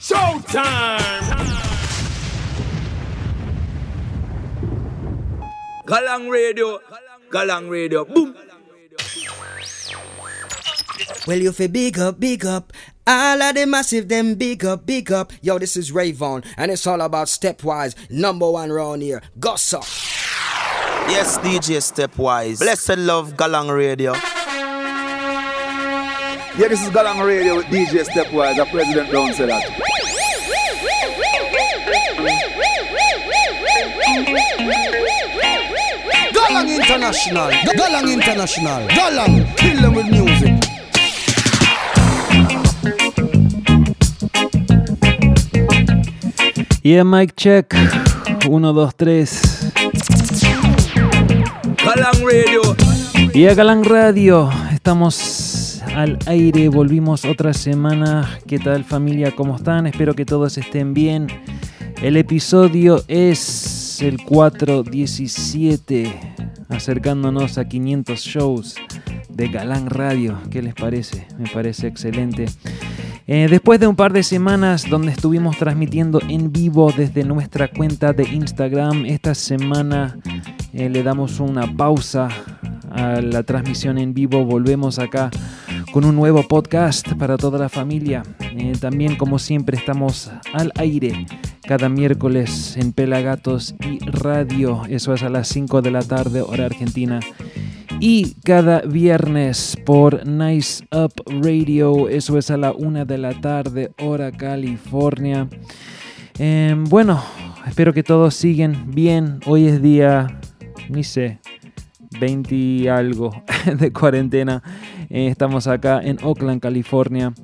Showtime! Galang Radio, Galang Radio, boom! Well, you feel big up, big up. All of the massive, them big up, big up. Yo, this is Rayvon, and it's all about Stepwise, number one round here. Gossip. Yes, DJ Stepwise. Blessed love, Galang Radio. Yeah, this is Galang Radio with DJ Stepwise. The president don't say that. Galang International, Galang International, Galang, kill them with music. Yeah, mic check. 1, 2, 3. Galang Radio, Y a Galán Radio, estamos al aire, volvimos otra semana. ¿Qué tal familia? ¿Cómo están? Espero que todos estén bien. El episodio es el 417, acercándonos a 500 shows de Galán Radio. ¿Qué les parece? Me parece excelente. Eh, después de un par de semanas donde estuvimos transmitiendo en vivo desde nuestra cuenta de Instagram, esta semana eh, le damos una pausa a la transmisión en vivo. Volvemos acá con un nuevo podcast para toda la familia. Eh, también, como siempre, estamos al aire cada miércoles en Pelagatos y Radio. Eso es a las 5 de la tarde, hora argentina. Y cada viernes por Nice Up Radio, eso es a la 1 de la tarde, hora California. Em, bueno, espero que todos siguen bien. Hoy es día, ni sé, 20 y algo de cuarentena. Eh, estamos acá en Oakland, California.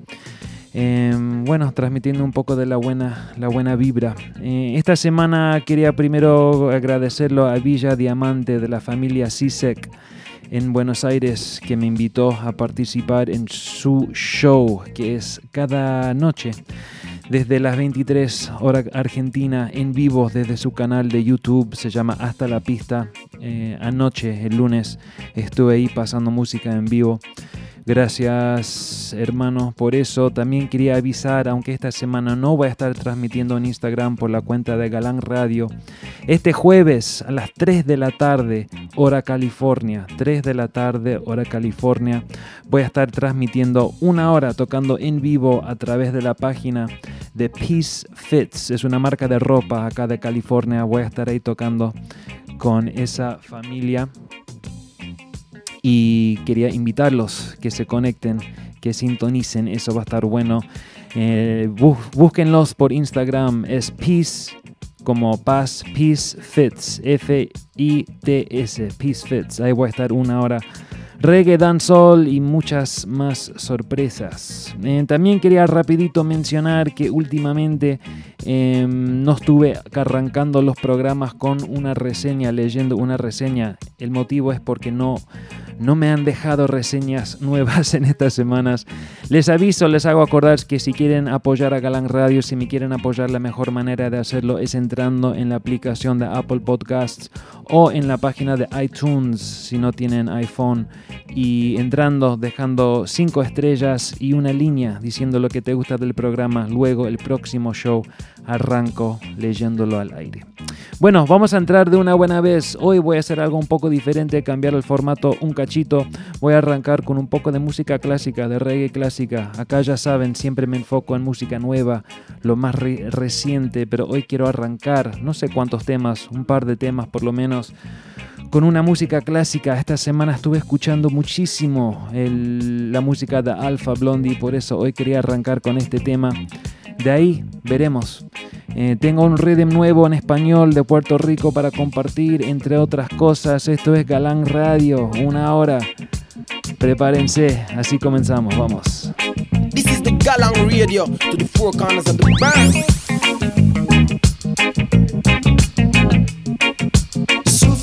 Em, bueno, transmitiendo un poco de la buena, la buena vibra. Eh, esta semana quería primero agradecerlo a Villa Diamante de la familia CISEC en Buenos Aires que me invitó a participar en su show que es cada noche desde las 23 hora Argentina en vivo desde su canal de YouTube se llama Hasta la Pista Eh, anoche el lunes estuve ahí pasando música en vivo Gracias hermanos por eso. También quería avisar, aunque esta semana no voy a estar transmitiendo en Instagram por la cuenta de Galán Radio, este jueves a las 3 de la tarde, hora California, 3 de la tarde, hora California, voy a estar transmitiendo una hora tocando en vivo a través de la página de Peace Fits. Es una marca de ropa acá de California. Voy a estar ahí tocando con esa familia y quería invitarlos que se conecten, que sintonicen, eso va a estar bueno. Eh, bú- búsquenlos por Instagram, es Peace como Paz, Peace Fits, F-I-T-S, Peace Fits. Ahí voy a estar una hora. Reggae, dancehall y muchas más sorpresas. Eh, también quería rapidito mencionar que últimamente eh, no estuve arrancando los programas con una reseña, leyendo una reseña. El motivo es porque no, no me han dejado reseñas nuevas en estas semanas. Les aviso, les hago acordar que si quieren apoyar a Galán Radio, si me quieren apoyar, la mejor manera de hacerlo es entrando en la aplicación de Apple Podcasts o en la página de iTunes si no tienen iPhone y entrando, dejando cinco estrellas y una línea diciendo lo que te gusta del programa. Luego el próximo show arranco leyéndolo al aire. Bueno, vamos a entrar de una buena vez. Hoy voy a hacer algo un poco diferente, cambiar el formato un cachito. Voy a arrancar con un poco de música clásica, de reggae clásica. Acá ya saben, siempre me enfoco en música nueva, lo más re- reciente, pero hoy quiero arrancar, no sé cuántos temas, un par de temas por lo menos, con una música clásica. Esta semana estuve escuchando muchísimo la música de Alpha Blondie, por eso hoy quería arrancar con este tema. De ahí veremos. Eh, tengo un rhythm nuevo en español de Puerto Rico para compartir, entre otras cosas. Esto es Galán Radio, una hora. Prepárense, así comenzamos, vamos. This is the Radio to the four corners of the.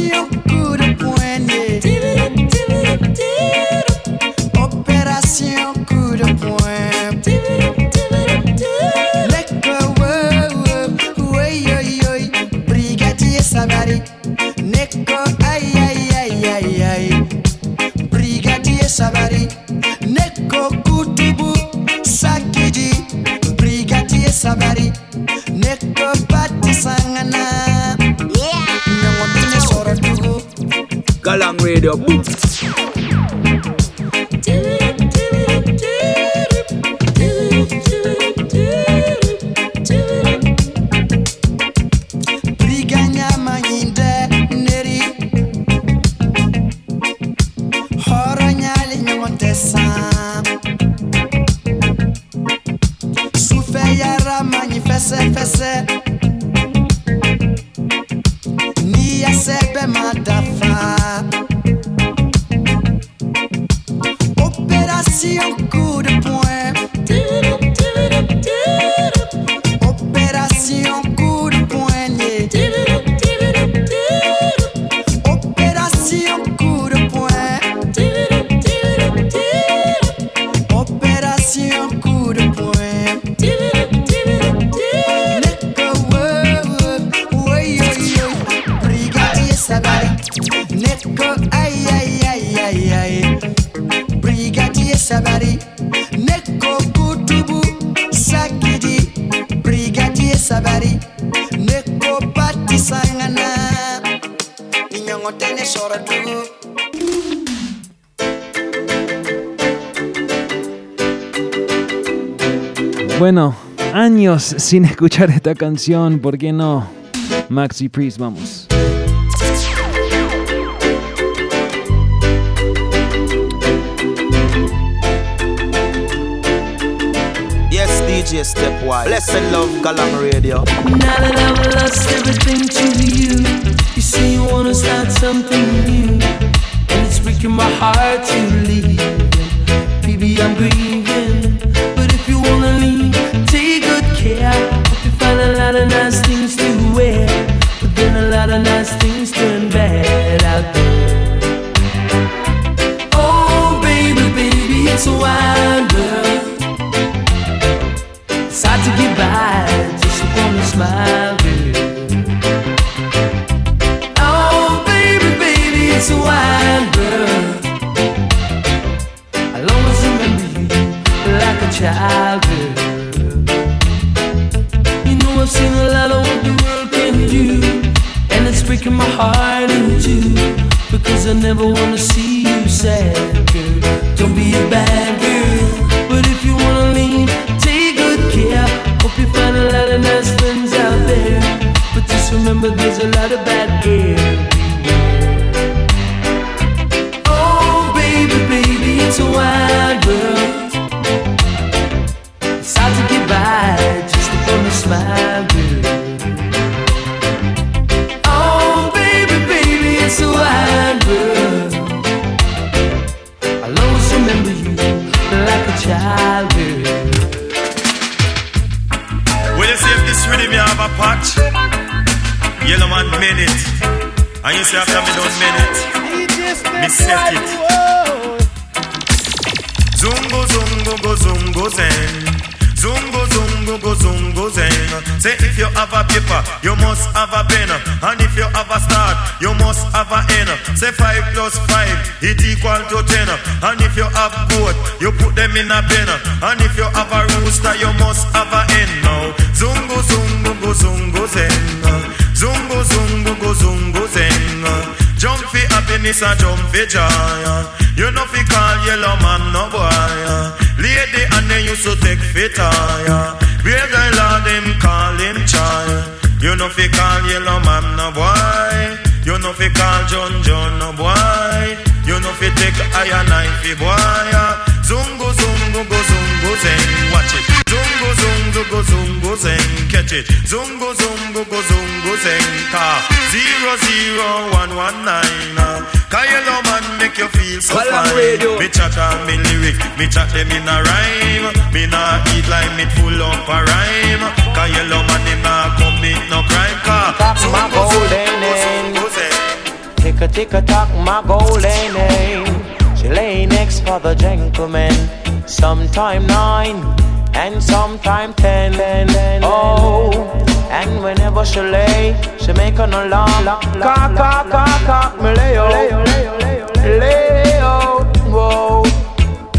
Opération coup de poing. Opération coup de poing. Neko. Oui, brigadier savari. Neko. Aïe, aïe, aïe, aïe. Brigadier savari. Neko, coup de boue. Sakedi. Brigadier savari. Neko, patissanana. Radio. Boom. bueno, años sin escuchar esta canción, ¿por qué no? Maxi Priest, vamos. Yes, DJ Stepwise, Blessed Love Galam Radio. Now that I've lost everything to you, you say you wanna start something new, and it's breaking my heart to leave. Baby, I'm green. zenga, zungo zungo go zungo zenga. Jump fi happiness and jump fi joy. You know fi call yellow man no boy. Lady and they used to take fi tire. Where the Lord him call him child. You know fi call yellow man no boy. You know fi call John John no boy. You know fi take iron knife fi boy. Zungo zungo go zungo zeng. Watch it. Zungo zungo go zungo zeng, catch it. Zungo zungo go zungo zeng, ta. Zero zero one one nine. Uh. Kyle man make you feel so Call fine. Radio. Me chat a me lyric, me chat them in a rhyme. Me not eat like me full up a rhyme. Kyle man him not commit no crime. Ka. Zungo golden name. Tick a tick a my golden name. She lay next for the gentleman. Sometime nine and sometime ten. Oh, and whenever she lay, she make an alarm. Cock, cock, cock, cock, me lay oh, lay oh, whoa,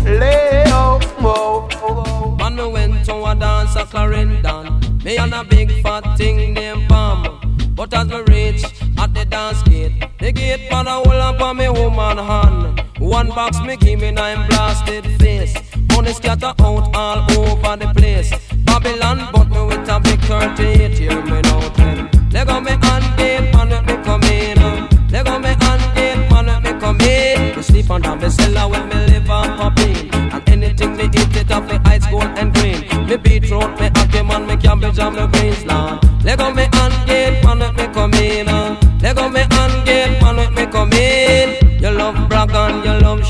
lay oh, whoa. Man, me went to a dance a Clarendon. Me and a big fat thing named. But as me reach at the dance gate, the gate man a hold up on me woman hand. One box me give me nine blasted face. Money scatter out all over the place. Babylon but me with a big 38 year me out then. Leg on me on gate, man let me come in. Leg on me on gate, man let me come in. Me sleep under me cellar when me live on popping. And anything me eat it off me ice gold and green. Me beetroot, me ackee man, me cabbage and me beans land. Leg on me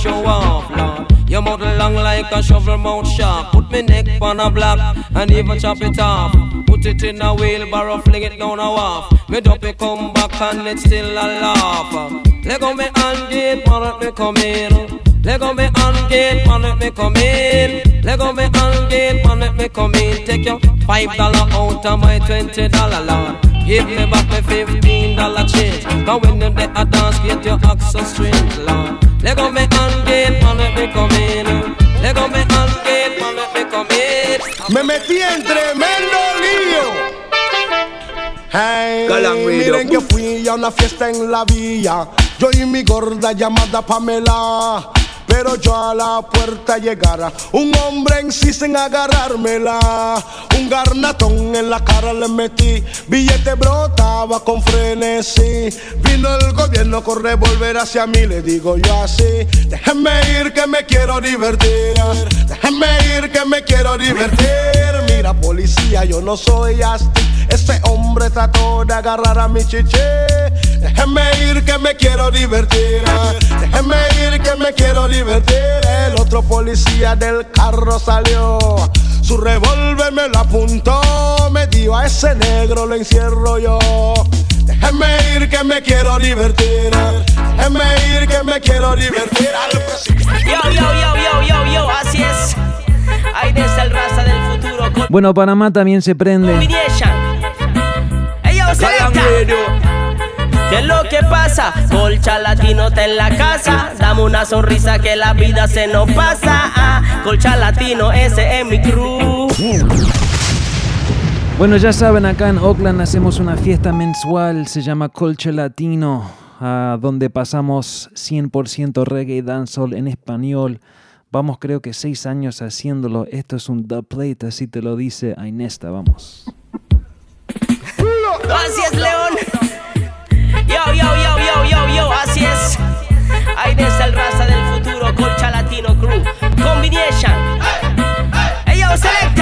show off, Lord. Your mouth long like a shovel mouth sharp. Put me neck on a block and even chop it off. Put it in a wheelbarrow, fling it down a wharf. Me dump it come back and it's still a laugh. Leg on me hand gate, man let me come in. Leg on me hand gate, man let me come in. Leg on me hand gate, man let me come in. Take your five dollar out of my twenty dollar Lord. Give me back my fifteen dollar change. Cause when them there a dance, get your axe so strange, Lord. Leg on me hand gate, man let me come in. Leg on me hand gate, man let me come in. Me metí en tremendo lío. Hey, miren que fui a una fiesta en la villa. Yo y mi gorda llamada Pamela. Pero yo a la puerta llegara. Un hombre en agarrármela. Un garnatón en la cara le metí. Billete brotaba con frenesí. Vino el gobierno con revólver hacia mí. Le digo yo así: Déjenme ir que me quiero divertir. Déjenme ir que me quiero divertir. Mira, policía, yo no soy así. Ese hombre trató de agarrar a mi chiche. Déjenme ir que me quiero divertir. Déjenme ir que me quiero divertir. El otro policía del carro salió. Su revólver me lo apuntó. Me dio a ese negro, lo encierro yo. Déjenme ir que me quiero divertir. Déjenme ir que me quiero divertir. Yo, yo, yo, yo, yo, yo, así es. Ahí desde el raza del futuro Bueno, Panamá también se prende. Selecta. ¿Qué es lo que pasa? Colcha Latino está en la casa. Dame una sonrisa que la vida se nos pasa. Ah, Colcha Latino, ese es mi crew. Bueno, ya saben, acá en Oakland hacemos una fiesta mensual, se llama Colche Latino, ah, donde pasamos 100% reggae y dancehall en español. Vamos, creo que seis años haciéndolo. Esto es un dub plate, así te lo dice Ainesta. Vamos. Así es, León. Yo, yo, yo, yo, yo, yo, así es. Ahí desde el raza del futuro, Colcha Latino Crew. Combination. Ey, yo, selecta.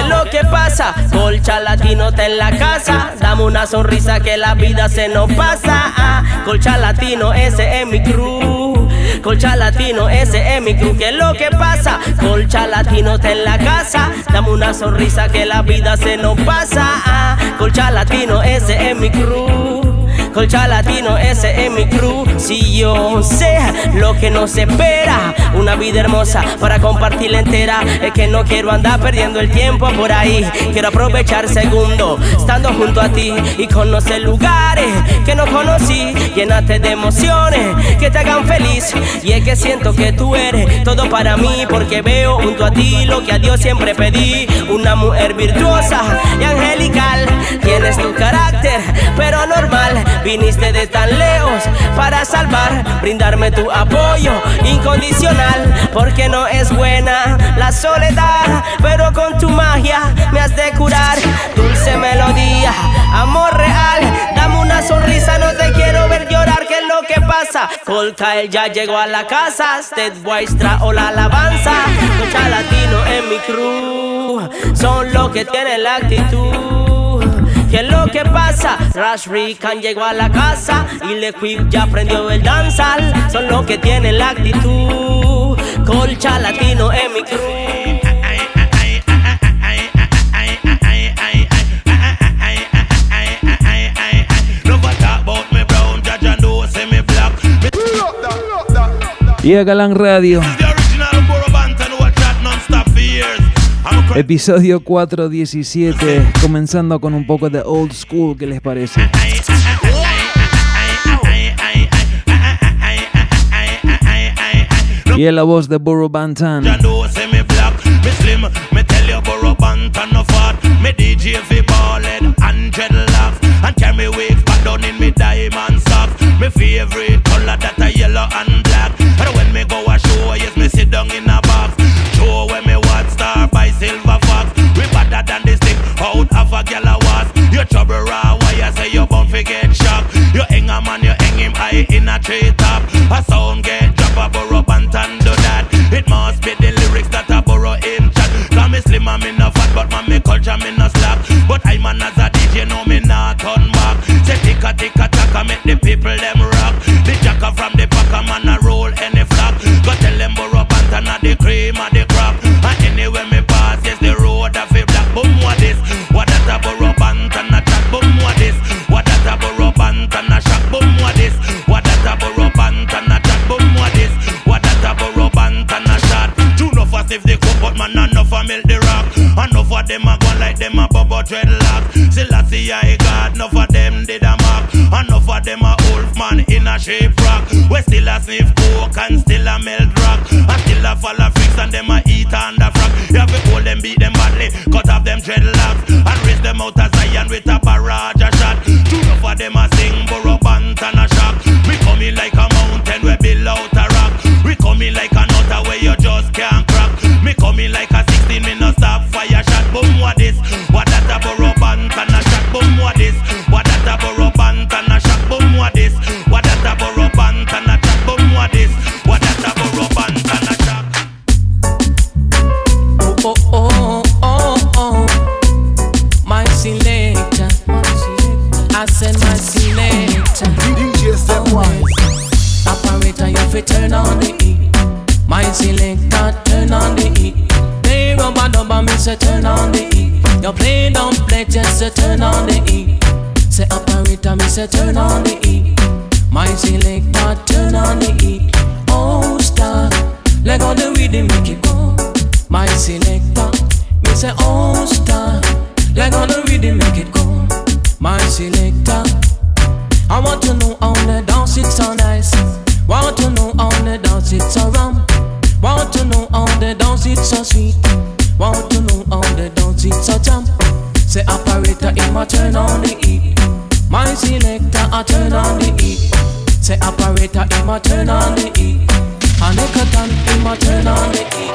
¿Qué es lo que pasa? Colcha Latino está en la casa. Dame una sonrisa que la vida se nos pasa. Ah, Colcha Latino, ese es mi crew. Colcha Latino, ese es mi crew. ¿Qué es lo que pasa? Colcha Latino está en la casa. Dame una sonrisa que la vida se nos pasa. Ah, Colcha Latino, ese es mi crew. Colcha Latino, ese es mi crew. Si yo sé lo que nos espera, una vida hermosa para compartirla entera. Es que no quiero andar perdiendo el tiempo por ahí. Quiero aprovechar segundos estando junto a ti y conocer lugares que no conocí. Llénate de emociones que te hagan feliz. Y es que siento que tú eres todo para mí, porque veo junto a ti lo que a Dios siempre pedí. Una mujer virtuosa y angelical. Tienes tu carácter, pero normal. Viniste de tan lejos para salvar, brindarme tu apoyo incondicional, porque no es buena la soledad, pero con tu magia me has de curar. Dulce melodía, amor real, dame una sonrisa, no te quiero ver llorar, ¿qué es lo que pasa? Colca, él ya llegó a la casa, Vuestra o la alabanza. Mucha latino en mi crew, son los que tienen la actitud. ¿Qué es lo que pasa? Rash Rican llegó a la casa y Le Quip ya prendió el danzal. Son los que tienen la actitud. Colcha latino en mi crew. Y Galán Radio. Episodio 417, comenzando con un poco de old school, ¿qué les parece? Y en la voz de Burro Bantan. Me favorite color that a yellow And of a gal a You trouble raw, why you say you bound fi get shocked? You hang a man, you hang him high in a tree top A sound get drop a burrow and do that. It must be the lyrics that a burrow in chat. Cause me slim and me no fat, but man me culture me no slack But I man as a DJ know me not turn back. Say tick a tick a tack make the people them rock. The jacker from the back a man a roll any flock Go tell them bantan a the cream of the but man enough a milk the rock. Enough of them a go like them a bubble dreadlock. Still I see I God, enough of them did a mark Enough of them a wolf man in a shape rock. We still a sniff coke and still a melt rock. And still a follow freaks and them a eat under frock. You have to hold them, beat them badly, cut off them dreadlocks. And raise them out of Zion with a barrage a shot. Two enough of them a sing burrow bant and a shock. We coming like a mountain, we build out a rock. We coming like a nutter where you just can't Me coming like a 16, me no stop fire shot. Boom what this, what that a say turn on the E. You play don't play, just say turn on the E. Say operator, me say turn on the E. My selector, turn on the E. Oh star, let go the rhythm, make it go. My selector, me say oh star, let go the rhythm, make it go. My selector. I want to know how the dance it's so nice. Want to know how the dance it's so rum. Want to know how the dance it's so sweet. Want to know so jump. Say operator, it my turn on the E. My selector, I turn on the E. Say operator, it my turn on the E. And they cut on, it my turn on the E.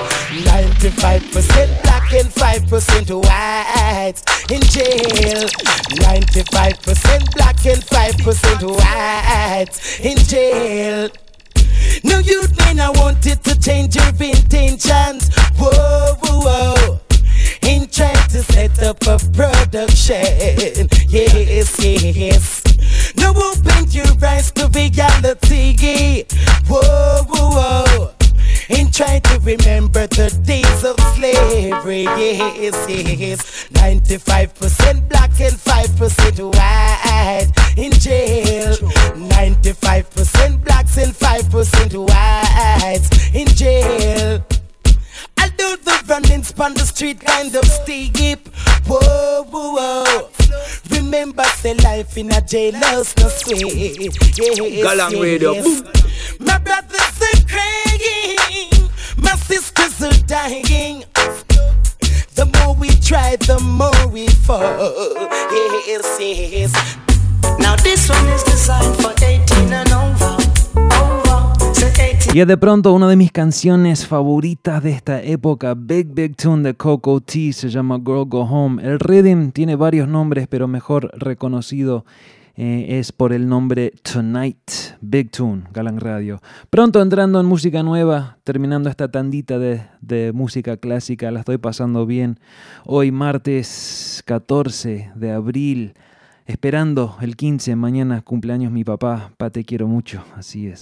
95% black and 5% white in jail. 95% black and 5% white in jail. No youth man, I wanted to change your intentions. Whoa, whoa, whoa. In trying to set up a production. Yes, yes. No open your eyes to reality. Whoa, whoa, whoa. In trying to remember the days of slavery. Yes, yes. 95% black and 5% white in jail. 95% blacks and 5% whites in jail. Although the runnings on the street kind of steep. Whoa, whoa, whoa. Remember, say life in a jailhouse no sweet. Yes, Galang Radio, yes. My brothers are crying, my sisters are dying. The more we try, the more we fall. Yes, yes. Now this one is designed for 18 and over. Over. Say 18. Y de pronto una de mis canciones favoritas de esta época, Big Big Tune de Coco T, se llama Girl Go Home. El rhythm tiene varios nombres, pero mejor reconocido eh, es por el nombre Tonight, Big Tune, Galang Radio. Pronto entrando en música nueva, terminando esta tandita de, de música clásica, la estoy pasando bien. Hoy martes 14 de abril, esperando el 15, mañana cumpleaños mi papá, pa te quiero mucho, así es.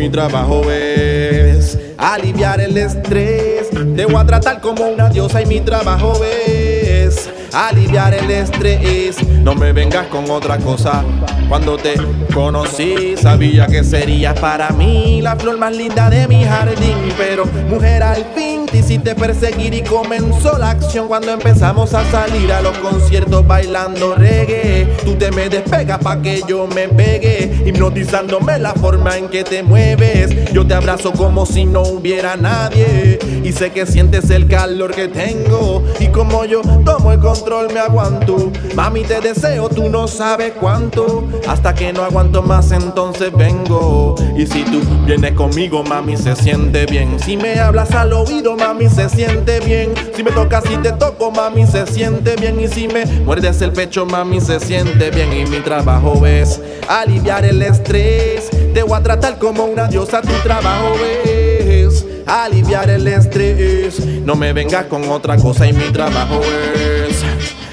Mi trabajo es aliviar el estrés. Te voy a tratar como una diosa y mi trabajo es aliviar el estrés. No me vengas con otra cosa. Cuando te conocí, sabía que serías para mí la flor más linda de mi jardín. Pero, mujer, al fin te hiciste perseguir y comenzó la acción cuando empezamos a salir a los conciertos bailando reggae. Tú te me despegas pa' que yo me pegue, hipnotizándome la forma en que te mueves. Yo te abrazo como si no hubiera nadie y sé que sientes el calor que tengo. Y como yo tomo el control, me aguanto. Mami, te deseo, tú no sabes cuánto. Hasta que no aguanto más, entonces vengo. Y si tú vienes conmigo, mami, se siente bien. Si me hablas al oído, mami, se siente bien. Si me tocas y te toco, mami, se siente bien. Y si me muerdes el pecho, mami, se siente bien. Y mi trabajo es aliviar el estrés. Te voy a tratar como una diosa, tu trabajo es aliviar el estrés. No me vengas con otra cosa y mi trabajo es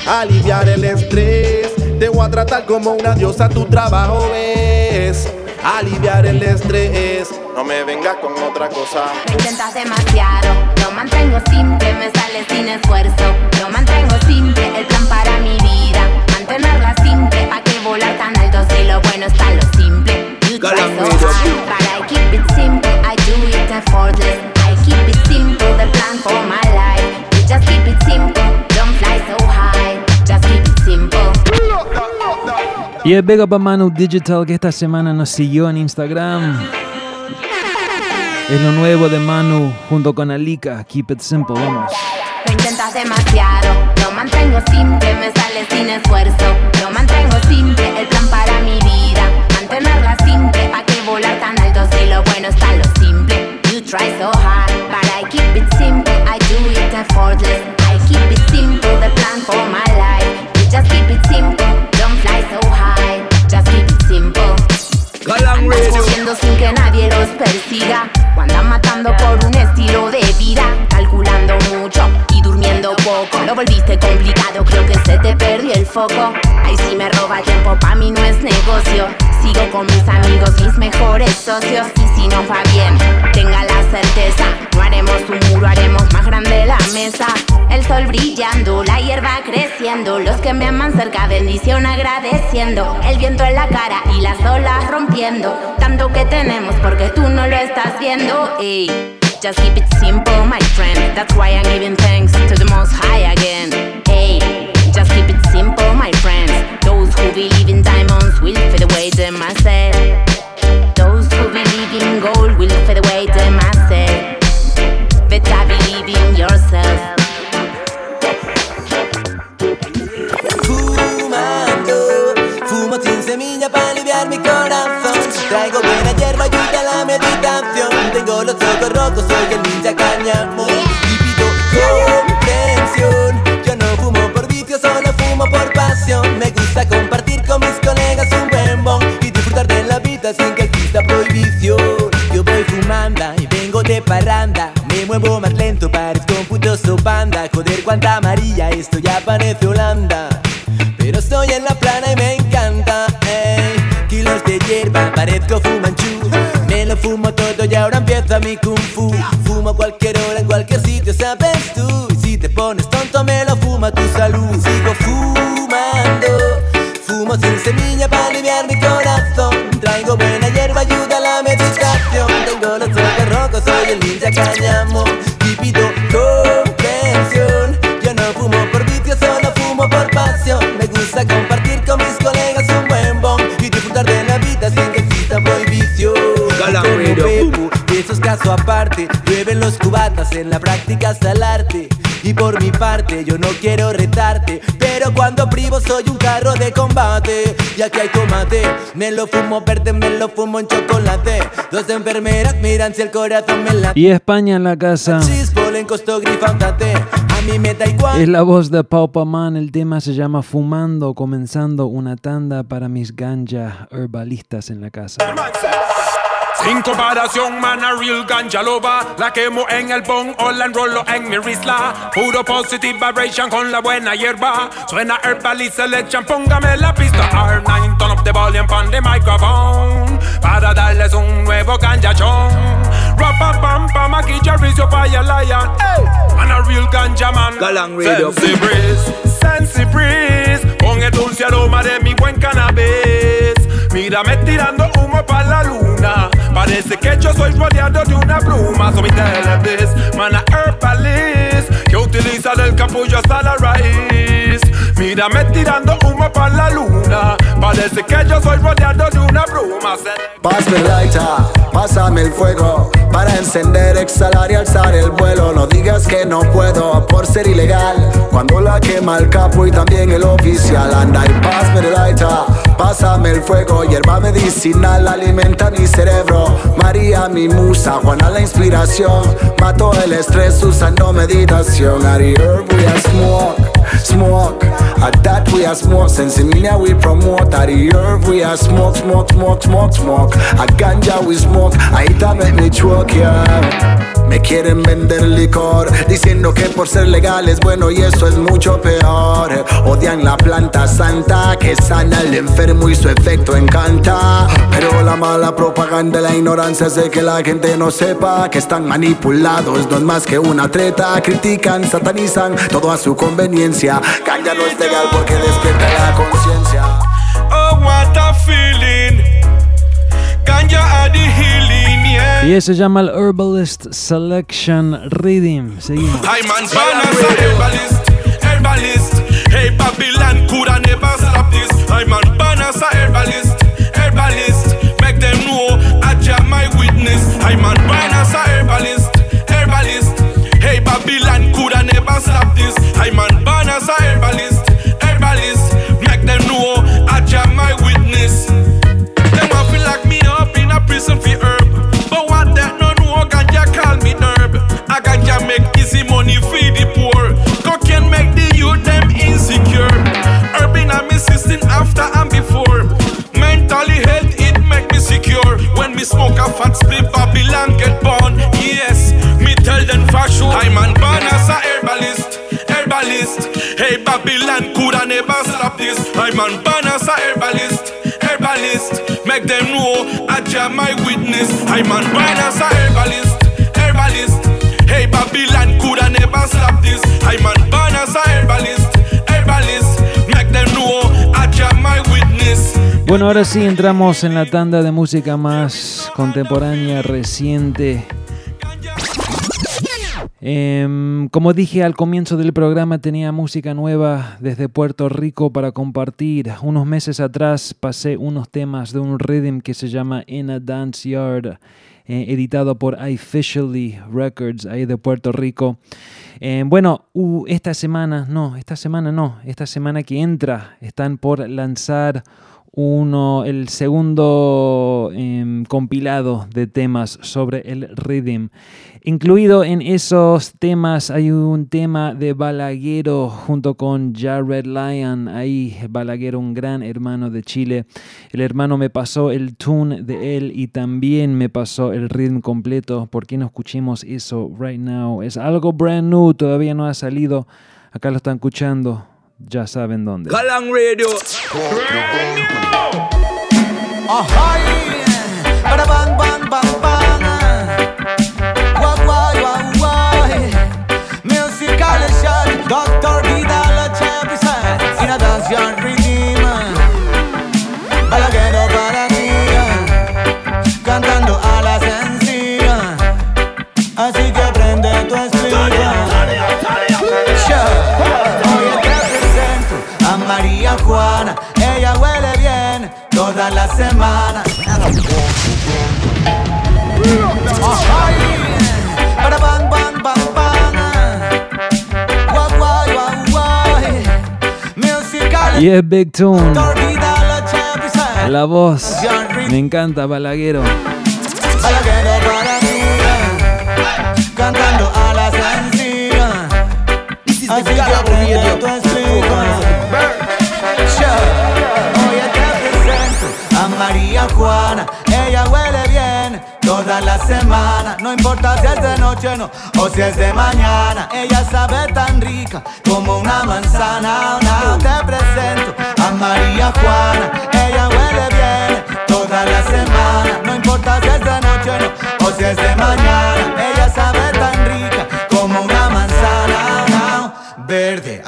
aliviar el estrés. Te voy a tratar como una diosa, tu trabajo es aliviar el estrés. No me vengas con otra cosa. Intentas demasiado, lo mantengo simple, me sale sin esfuerzo. Lo mantengo simple, el plan para mi vida. Mantenerla simple, pa' que volar tan alto si lo bueno está lo simple. You try so hard, but I keep it simple. I do it effortless. I keep it simple, the plan for my life. You just keep it simple, don't fly so high. Just keep it simple. Y el Big Up a Manu Digital que esta semana nos siguió en Instagram. Es lo nuevo de Manu junto con Alika. Keep it simple, vamos. Lo intentas demasiado, lo mantengo simple, me sale sin esfuerzo. Lo mantengo simple, el plan para mi vida. Mantenerla simple, pa' que volar tan alto si lo bueno está lo simple. You try so hard, but I keep it simple. I do it effortless. I keep it simple, the plan for my volviste complicado, creo que se te perdió el foco. Ahí sí me roba tiempo, pa' mí no es negocio. Sigo con mis amigos, mis mejores socios. Y si no va bien, tenga la certeza. No haremos un muro, haremos más grande la mesa. El sol brillando, la hierba creciendo. Los que me aman cerca, bendición agradeciendo. El viento en la cara y las olas rompiendo. Tanto que tenemos porque tú no lo estás viendo. Ey. Just keep it simple, my friend. That's why I'm giving thanks to the most high again. Hey, just keep it simple, my friends. Those who believe in diamonds will fade away, them I said. Those who believe in gold will fade away, them I said. Better believe in yourself. Ojos rojos, soy el ninja cañamo. Y pido comprensión. Yo no fumo por vicio, solo fumo por pasión. Me gusta compartir con mis colegas un buen bon y disfrutar de la vida sin que exista prohibición. Yo voy fumando y vengo de parranda. Me muevo más lento, parezco un puto banda. Joder, cuánta amarilla, esto ya parece Holanda. Pero estoy en la plana y me encanta, ey. Kilos de hierba, parezco fumanchu. Me lo fumo todo y ahora empieza mi kung fu. Fumo a cualquier hora, en cualquier sitio, sabes tú. Y si te pones tonto, me lo fuma tu salud. Sigo fumando, fumo sin semilla para aliviar mi corazón. Traigo buena hierba, ayuda a la meditación. Tengo los ojos rojos, soy el ninja cañamo. Y caso aparte. Llueven los cubatas, en la práctica hasta el arte. Y por mi parte, yo no quiero retarte. Pero cuando privo, soy un carro de combate. Y aquí hay tomate, me lo fumo verde, me lo fumo en chocolate. Dos enfermeras miran si el corazón me late. Y España en la casa. Es la voz de Paupa Man, el tema se llama Fumando, comenzando una tanda para mis ganja herbalistas en la casa. Sin comparación, man, a real ganja lover La quemo en el bong o la enrollo en mi risla. Puro positive vibration con la buena hierba. Suena herbalist selection, póngame la pista. R9, turn up the volume on the microphone. Para darles un nuevo ganjachón Rapa pam pam, aquí Jerry's fire lion. Hey, man, a real ganja man. Galang Radio. Sensi breeze, sensi breeze Con el dulce aroma de mi buen cannabis. Mírame tirando humo para la luna. Parece que yo soy rodeado de una pluma. So me tell this, man, a herbalist que utiliza el capullo hasta la raíz. Mírame tirando humo para la luna. Parece que yo soy rodeado de una pluma. Pásame lighter, pásame el fuego Para encender, exhalar y alzar el vuelo. No digas que no puedo por ser ilegal. Cuando la quema el capo y también el oficial. Anda y pásame el lighter, pásame el fuego. Hierba medicinal alimenta mi cerebro. María mi musa, Juana la inspiración. Mato el estrés usando meditación Ari herb we a smoke, smoke At that we a smoke, Sensimilia we promote At the herb we a smoke, smoke, smoke, smoke, smoke A ganja we smoke, ahí make me choke, yeah me quieren vender licor, diciendo que por ser legal es bueno y eso es mucho peor. Odian la planta santa que sana al enfermo y su efecto encanta. Pero la mala propaganda, la ignorancia hace que la gente no sepa que están manipulados. No es más que una treta, critican, satanizan todo a su conveniencia. Ganja no es legal porque despierta la conciencia. Oh, what a feeling. Ganja are the healing, yeah. Y ese se llama el Herbalist Selection Reading. Seguimos. I'm on balance, a herbalist, herbalist. Hey, Babylon coulda never stop this. I'm on balance, a herbalist, herbalist. Make them know I jam my witness. I'm on balance, a herbalist, herbalist. Hey, Babylon coulda never stop this. I'm a smoke a fat split, Babylon get born. Yes, me tell them for sure. I'm on ban as a herbalist, herbalist. Hey Babylon coulda never stop this. I'm man born as a herbalist, herbalist. Make them know I jam my witness. I man born as a herbalist, herbalist. Hey Babylon coulda never stop this. I man born as a herbalist. Bueno, ahora sí entramos en la tanda de música más contemporánea, reciente. Em, como dije al comienzo del programa, tenía música nueva desde Puerto Rico para compartir. Unos meses atrás pasé unos temas de un rhythm que se llama In a Dance Yard, eh, editado por Officially Records, ahí de Puerto Rico. Em, bueno, esta semana, no, esta semana no, esta semana que entra, están por lanzar uno, el segundo em, compilado de temas sobre el rhythm. Incluido en esos temas hay un tema de Balaguero junto con Jared Lyon. Ahí Balaguero, un gran hermano de Chile. El hermano me pasó el tune de él y también me pasó el rhythm completo. ¿Por qué no escuchemos eso right now? Es algo brand new, todavía no ha salido. Acá lo están escuchando. Ya saben dónde. Galang Radio. Bang toda la semana. Para bang bang bang bang. Y es Big Tune. La voz. Me encanta Balaguero. Balaguero para ti. Cantando a la sencilla. Así que la semana. No importa si es de noche no, o si es de mañana. Ella sabe tan rica como una manzana. Te presento a María Juana. Ella huele bien toda la semana. No importa si es de noche no, o si es de mañana.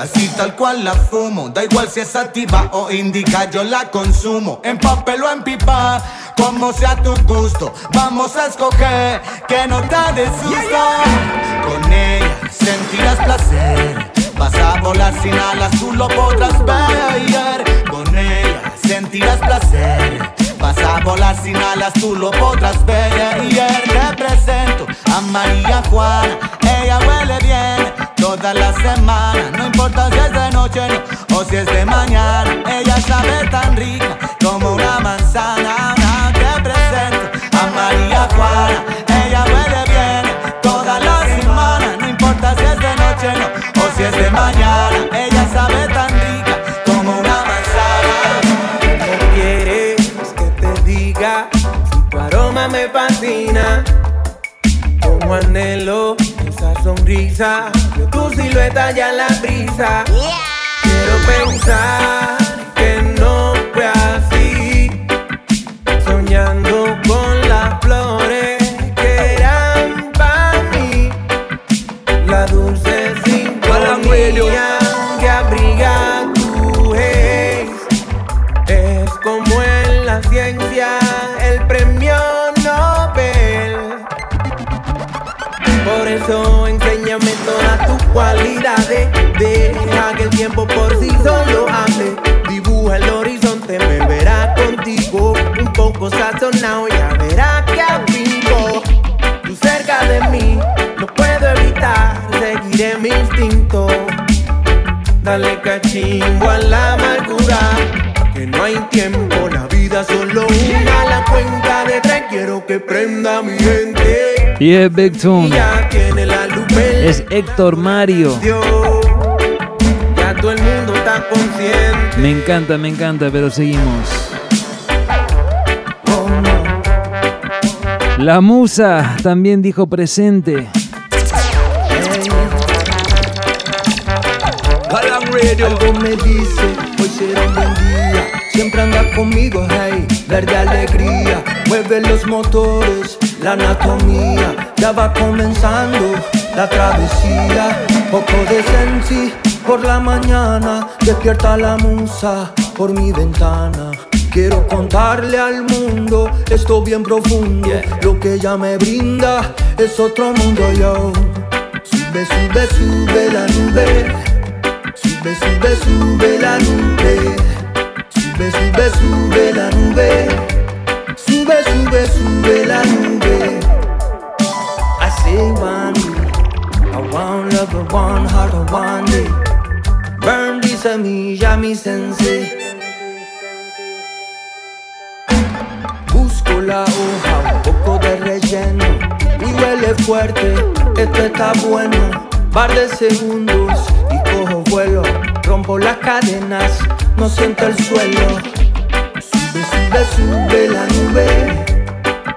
Así tal cual la fumo. Da igual si es activa o indica, yo la consumo. En papel o en pipa, como sea tu gusto. Vamos a escoger que no te des susto. Con ella sentirás placer. Vas a volar sin alas, tú lo podrás ver. Con ella sentirás placer. Vas a volar sin alas, tú lo podrás ver. Te presento a María Juana. Ella huele bien toda la semana. No importa si es de noche no, o si es de mañana. Ella sabe tan rica como una manzana. Te presento a María Juana. Ella huele bien toda la semana. No importa si es de noche no, o si es de mañana. Ella sabe tan rica como una manzana. ¿Cómo quieres que te diga? Si tu aroma me fascina, como anhelo sonrisa tu silueta ya la brisa. Quiero pensar que no fue así, soñando con las flores que eran para mí, la dulce sinfonía que abriga tu haze. Es como en la ciencia el premio Nobel. Por eso enséñame todas tus cualidades. Deja que el tiempo por sí solo hable. Dibuja el horizonte, me verá contigo. Un poco sazonado, ya verá que afinco. Tú cerca de mí, no puedo evitar. Seguiré mi instinto. Dale cachimbo a la amargura. Que no hay tiempo, la vida solo una. La cuenta de tres quiero que prenda mi gente. Y es Big Tune. Es Héctor Mario. Ya todo el mundo está consciente. Me encanta, me encanta, pero seguimos. La musa también dijo presente. Algo me dice, hoy será un buen día. Siempre anda conmigo, hey, verde alegría. Mueve los motores, la anatomía. Ya va comenzando la travesía. Poco de sensi por la mañana. Despierta la musa por mi ventana. Quiero contarle al mundo esto bien profundo. Lo que ella me brinda es otro mundo, yo. Sube, sube, sube la nube. Sube, sube, sube la nube. Sube, sube, sube la nube. Sube, sube, sube la nube. Day, I want love, I want heart, want day. Burn this semilla, mi sensei. Busco la hoja, un poco de relleno. Y huele fuerte, esto está bueno. Par de segundos y cojo vuelo. Rompo las cadenas, no siento el suelo. Sube, sube, sube la nube.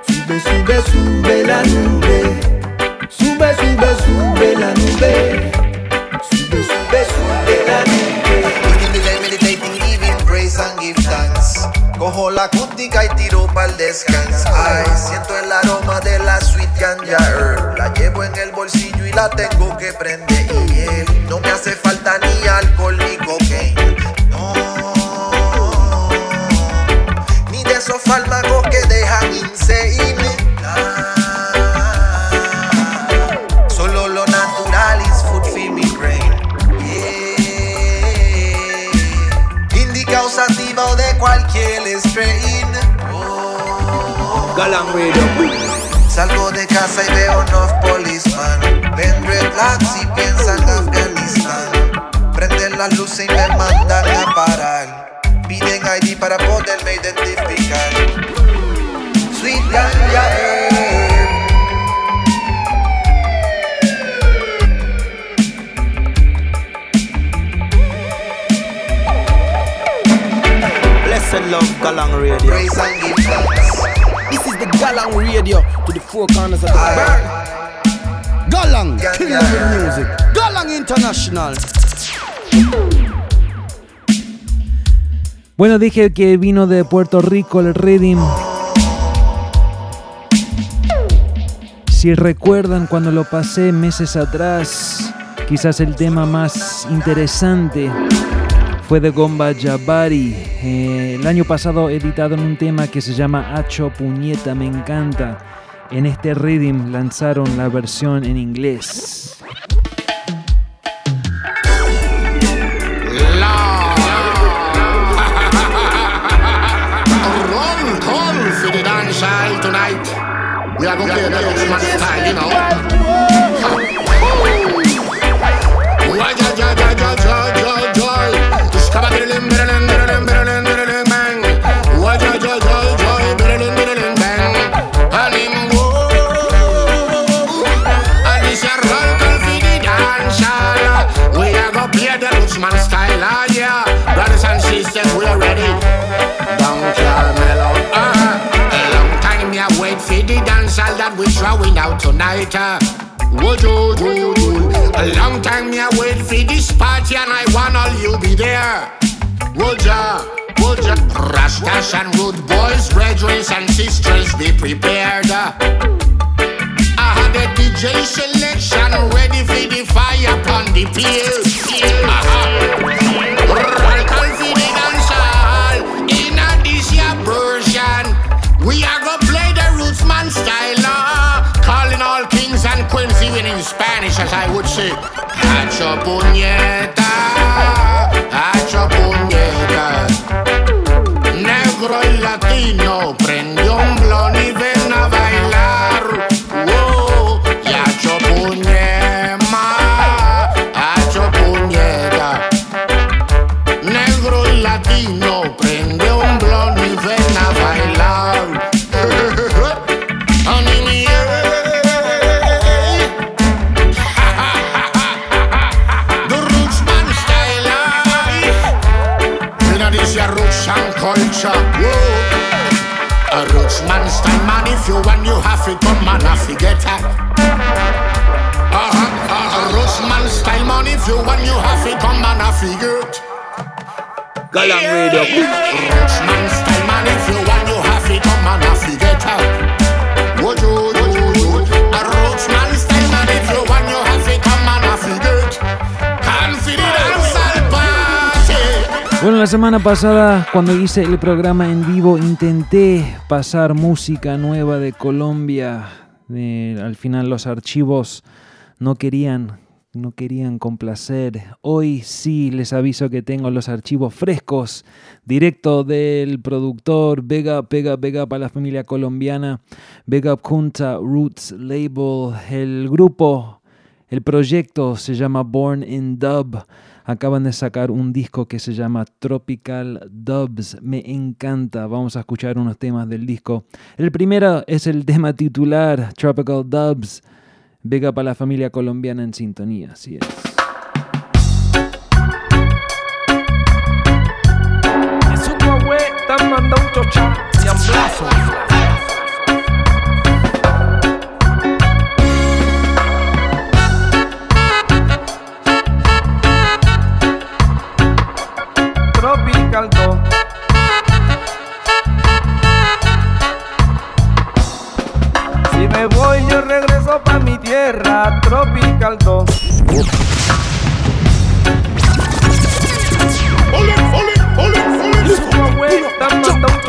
Sube, sube, sube la nube. La. Cojo la cútica y tiro pa'l descanso. Ay, siento el aroma de la sweet ganja herb. La llevo en el bolsillo y la tengo que prender. Y no me hace falta ni alcohol ni cocaine. No, ni de esos fármacos que dejan insane. Galang. Salgo de casa y veo enough policeman. Ven relax y piensan Afganistán. Prenden las luces y me mandan a parar. Piden ID para poderme identificar. Sweet ganja. Blessed love Galang Radio. Praise and give thanks. This is the Galang Radio to the four corners of the world. Galang, killing the music. Galang International. Bueno, dije que vino de Puerto Rico el Rhythm. Si recuerdan cuando lo pasé meses atrás, quizás el tema más interesante fue de Gomba Jabari. Eh, el año pasado editado en un tema que se llama Hacho Puñeta, me encanta. En este Rhythm lanzaron la versión en inglés. We out tonight. Uh. You, do, do. A long time me a wait for this party and I want all you be there. Would ya? Rastas and rude boys, brethren and sisters, be prepared. Uh. I had a DJ selection ready for the fire upon the peel. Spanish, as I would say. future. A rich man stand man if you want you have it, but man I forget her. Uh-huh, a rich man style man if you want you have it, come man I forget. get. Galang radio. Rich man style man if you want you have it, come man I forget her. La semana pasada cuando hice el programa en vivo intenté pasar música nueva de Colombia. Al final los archivos no querían, no querían complacer. Hoy sí les aviso que tengo los archivos frescos, directo del productor Vega, Pega, Vega para la familia colombiana, Vega Junta Roots Label, el grupo, el proyecto se llama Born in Dub. Acaban de sacar un disco que se llama Tropical Dubs. Me encanta. Vamos a escuchar unos temas del disco. El primero es el tema titular, Tropical Dubs. Vega para la familia colombiana en sintonía, así es. Tierra, Tropical Dog. Su guagüe te manda un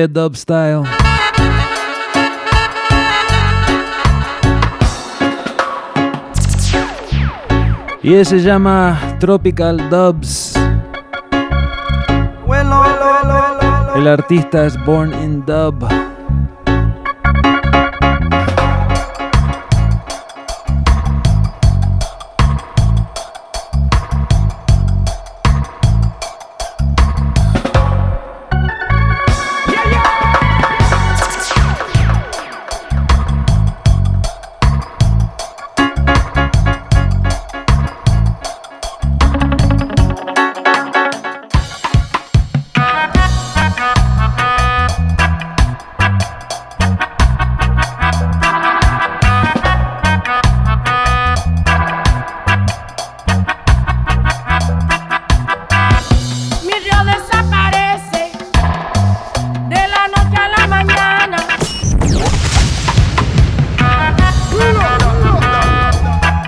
Yeah, dub style. Y ese se llama Tropical Dubs. El artista es Born in Dub.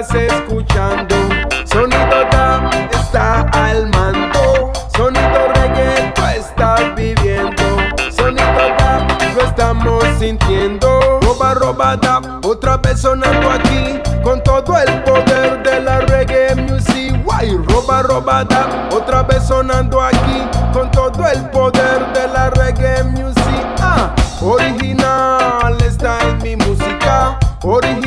estás escuchando. Sonido da está al mando. Sonido reggae tú estás viviendo. Sonido da lo estamos sintiendo. Roba, roba, da, otra vez sonando aquí. Con todo el poder de la reggae music. Guay, roba, roba, da, otra vez sonando aquí. Con todo el poder de la reggae music. Ah, original está en mi música. Original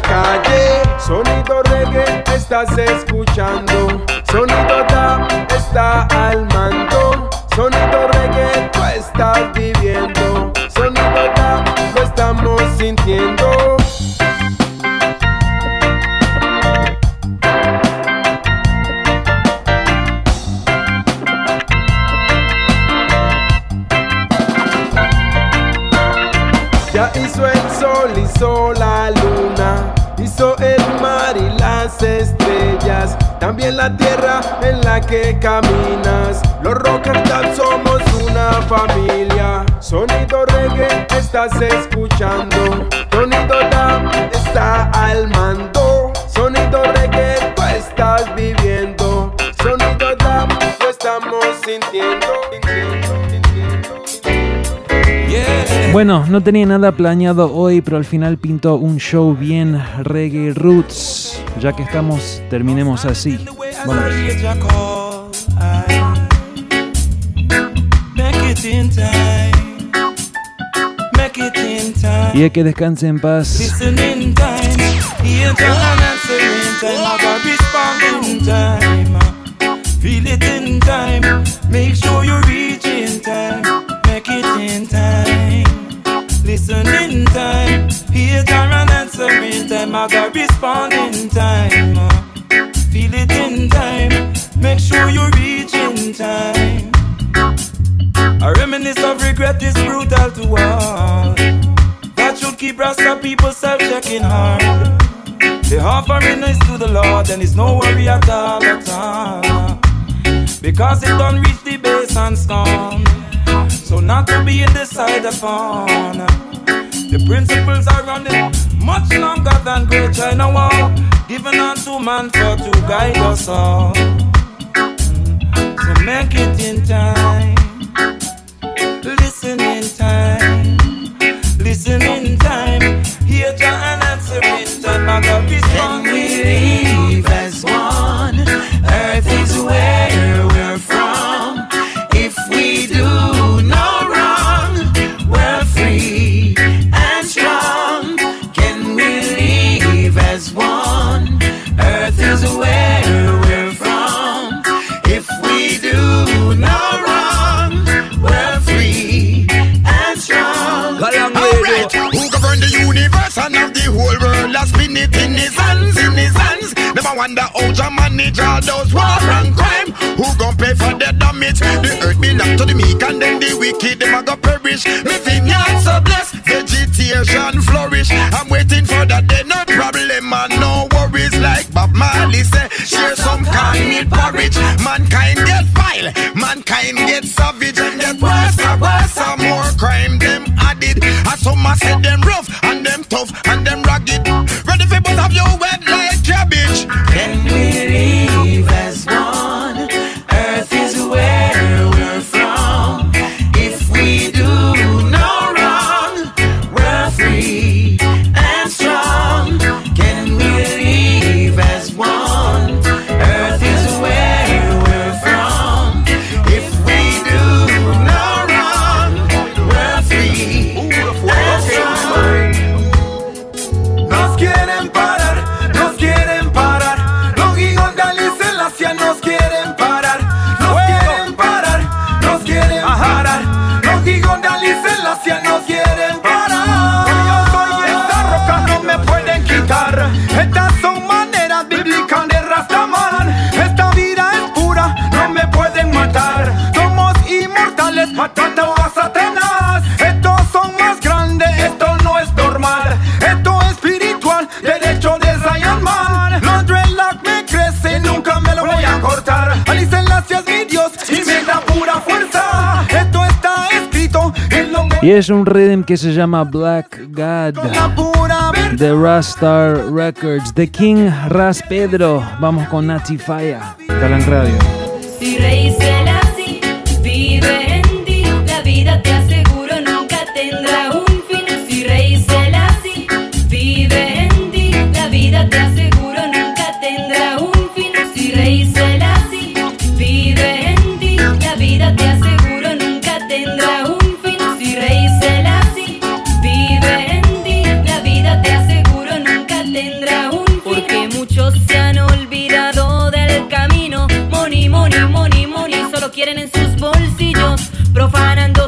calle. Sonido reggae estás escuchando. Sonido tap está al mando. Bueno, no tenía nada planeado hoy, pero al final pintó un show bien reggae roots. Ya que estamos, terminemos así. Y que descanse en paz. Feel it in time. Make sure you reach time. Make it in time. Listen in time. Hear the answer in time. I got respond in time. Feel it in time. Make sure you reach in time. A reminisce of regret is brutal to all. That should keep Rasta people self-checking hard. The offering is to the Lord, and it's no worry at all, at all. Because it don't reach the base and scorn. So not to be decided upon. The principles are running much longer than Great China Wall, given unto man for to guide us all. So make it in time. Listen in time. Listen in time. Hear Jah answer in time. It in his hands, in his hands. Never wonder how to manage all those war and crime. Who gon' pay for the damage? The earth belong to the meek and then the wicked them a go perish. Me vineyard so blessed, vegetation flourish. I'm waiting for that day, no problem and no worries. Like Bob Marley say, share some cornmeal porridge. Mankind get vile, mankind get savage and get worse and worse and more crime them added. And some a say them rough tough and them rugged. Ready for both of you wet like cabbage. Can we Y es un rhythm que se llama Black God de Rastar Records. The King Ras Pedro. Vamos con Nati Faya. Galan Radio. Profanando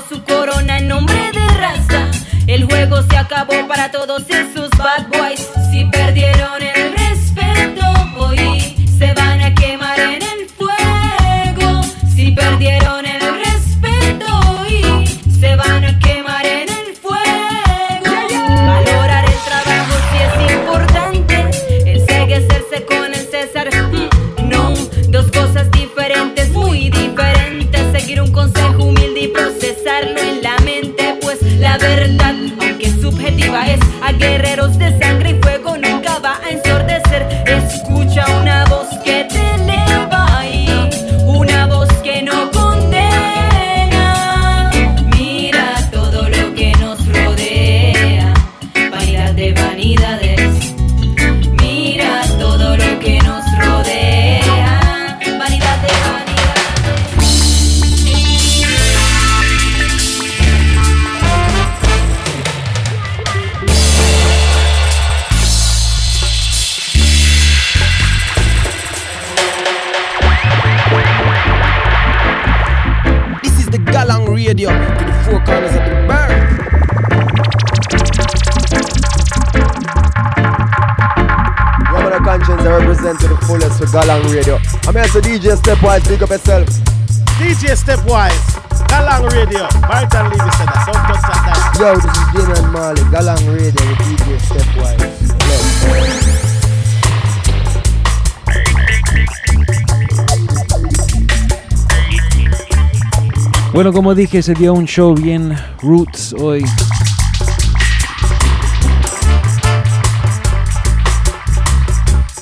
Bueno, como dije, se dio un show bien roots hoy.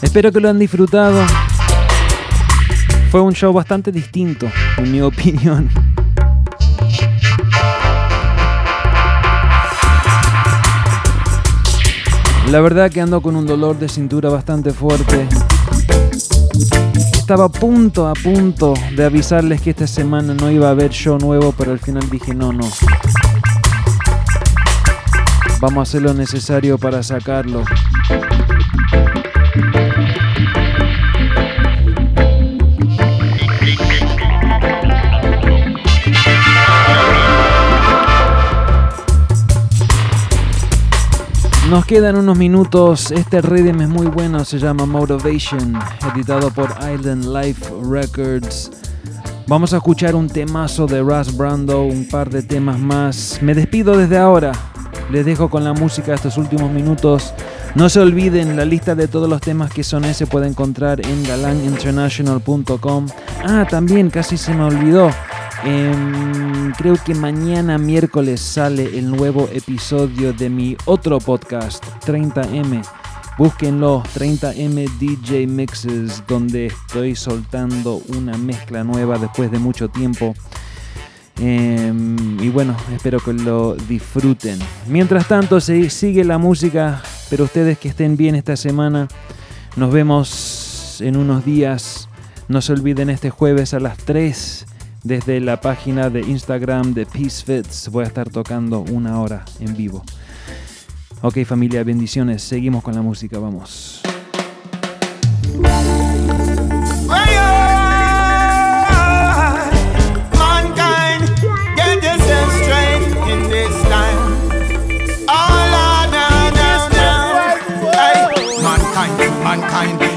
Espero que lo han disfrutado. Fue un show bastante distinto, en mi opinión. La verdad que ando con un dolor de cintura bastante fuerte. Estaba a punto, a punto de avisarles que esta semana no iba a haber show nuevo, pero al final dije no, no. Vamos a hacer lo necesario para sacarlo. Nos quedan unos minutos. Este rhythm es muy bueno, se llama Motivation, editado por Island Life Records. Vamos a escuchar un temazo de Russ Brando, un par de temas más. Me despido desde ahora. Les dejo con la música estos últimos minutos. No se olviden, la lista de todos los temas que son se puede encontrar en galaninternational.com. Ah, también casi se me olvidó. Em, creo que mañana miércoles sale el nuevo episodio de mi otro podcast, 30M. Búsquenlo, 30M DJ Mixes, donde estoy soltando una mezcla nueva después de mucho tiempo. Em, y bueno, espero que lo disfruten. Mientras tanto, se sigue la música, pero ustedes que estén bien esta semana, nos vemos en unos días. No se olviden este jueves a las 3 desde la página de Instagram de Peace Fits. Voy a estar tocando una hora en vivo. Ok familia, bendiciones. Seguimos con la música, vamos.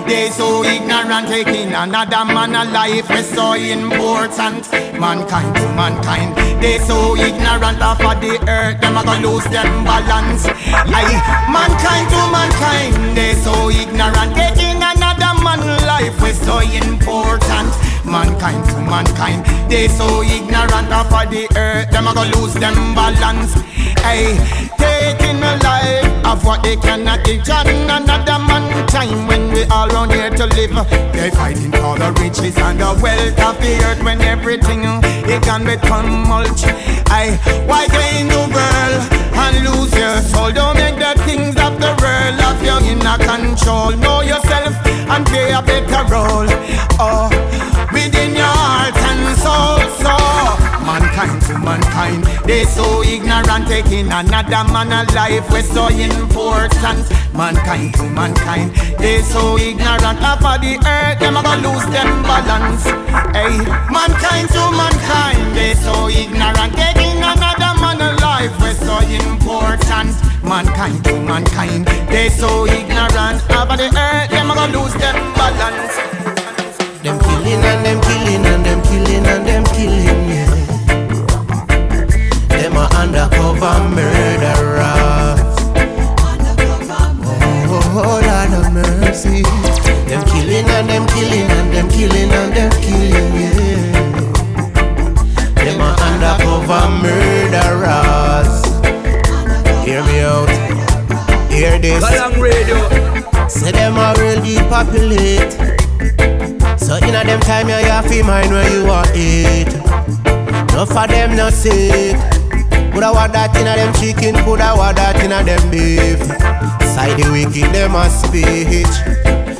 They so ignorant, taking another man alive is so important. Mankind, to mankind, they so ignorant of the earth, them a go lose them balance. Aye, mankind to mankind, they so ignorant, taking another man life is so important. Mankind to mankind. They so ignorant of the earth, them a go lose them balance. Hey, taking a life of what they cannot teach on another man time when we all round here to live. They fighting for the riches and the wealth of the earth when everything it can become mulch. Hey, why gain the world and lose your soul? Don't make the things of the world of you in a control. Know yourself and play a better role. Oh, within your heart and soul. So, mankind to mankind, they so ignorant, taking another man alive. We're so important. Mankind to mankind, they so ignorant. Half of the earth, them gonna lose them balance. Hey, mankind to mankind, they so ignorant, taking another man alive. We're so important. Mankind to mankind, they so ignorant. Half of the earth, them gonna lose them balance. Them killing and them killing and them killing and them killing, yeah. Them are undercover murderers. Oh, oh, oh Lord of mercy. Them killing and them killing and them killing and them killing, yeah. Them are undercover murderers. Hear me out. Hear this. Galang Radio. Say them are real depopulate. Time you have to mind where you are eat. No for them no sick. Coulda want that inna them chicken, coulda want that inna them beef. Side the wicked them a speech.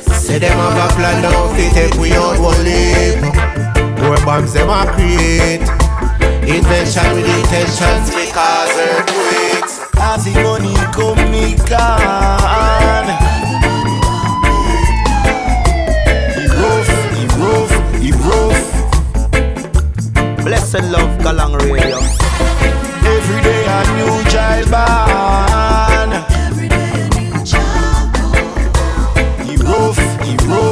Say them have a plan now fi take we out one leap. More bombs them a create. Invention with intentions we cause earthquakes. As the money come, me can. And love Galang Radio. Every day a new child born. He rough, he rough,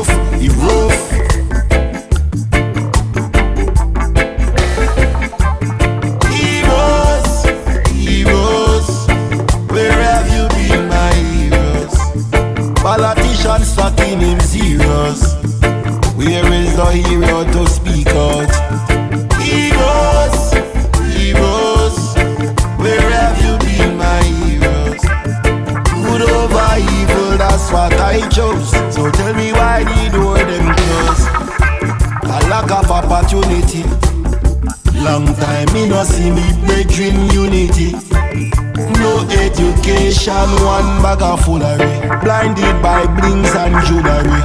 bag of foolery. Blinded by blings and jewelry.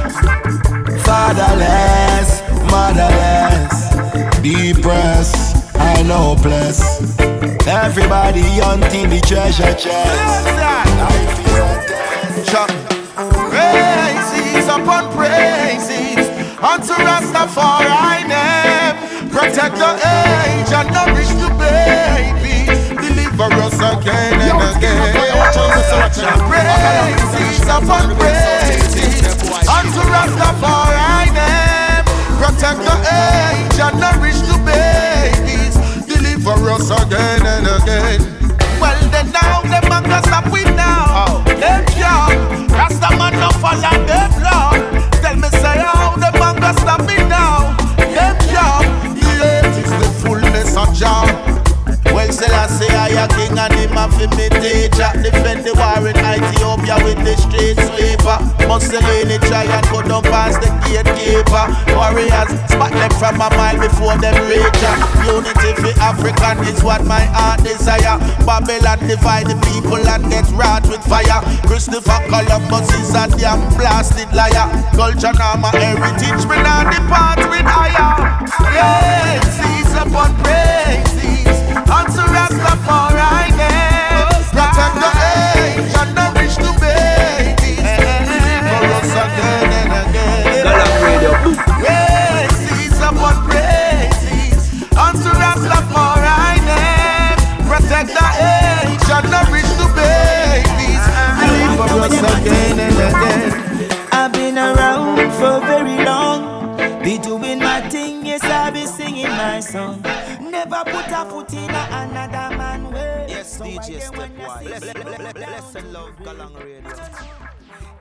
Fatherless, motherless, depressed and hopeless. Everybody hunting the treasure chest. Life is a test. Praises upon praises unto Rastafari name. Protect the age and nourish the babies. Deliver us again and again. Praises upon praises unto Rastafari name. Protect the age and nourish the babies. Deliver us again and again. Well, then now them a go stop with now. Them young, Rasta man no follow them law. Tell me say how them a go stop me now. Them young, the earth is the fullness of Jah. Selassie, I a king and him a fi me teacher. Defend the war in Ethiopia with the street sweeper. Mussolini try and go down past the gatekeeper. Warriors, spot them from a mile before them reach ya. Unity for African is what my heart desire. Babylon divide the people and get wrought with fire. Christopher Columbus is a damn blasted liar. Culture now my heritage, me not depart with higher. Praises upon praises to around up, alright. DJ again, when you Stepwise. see Bless, me bless, down, bless and love Galang Radio. Tell me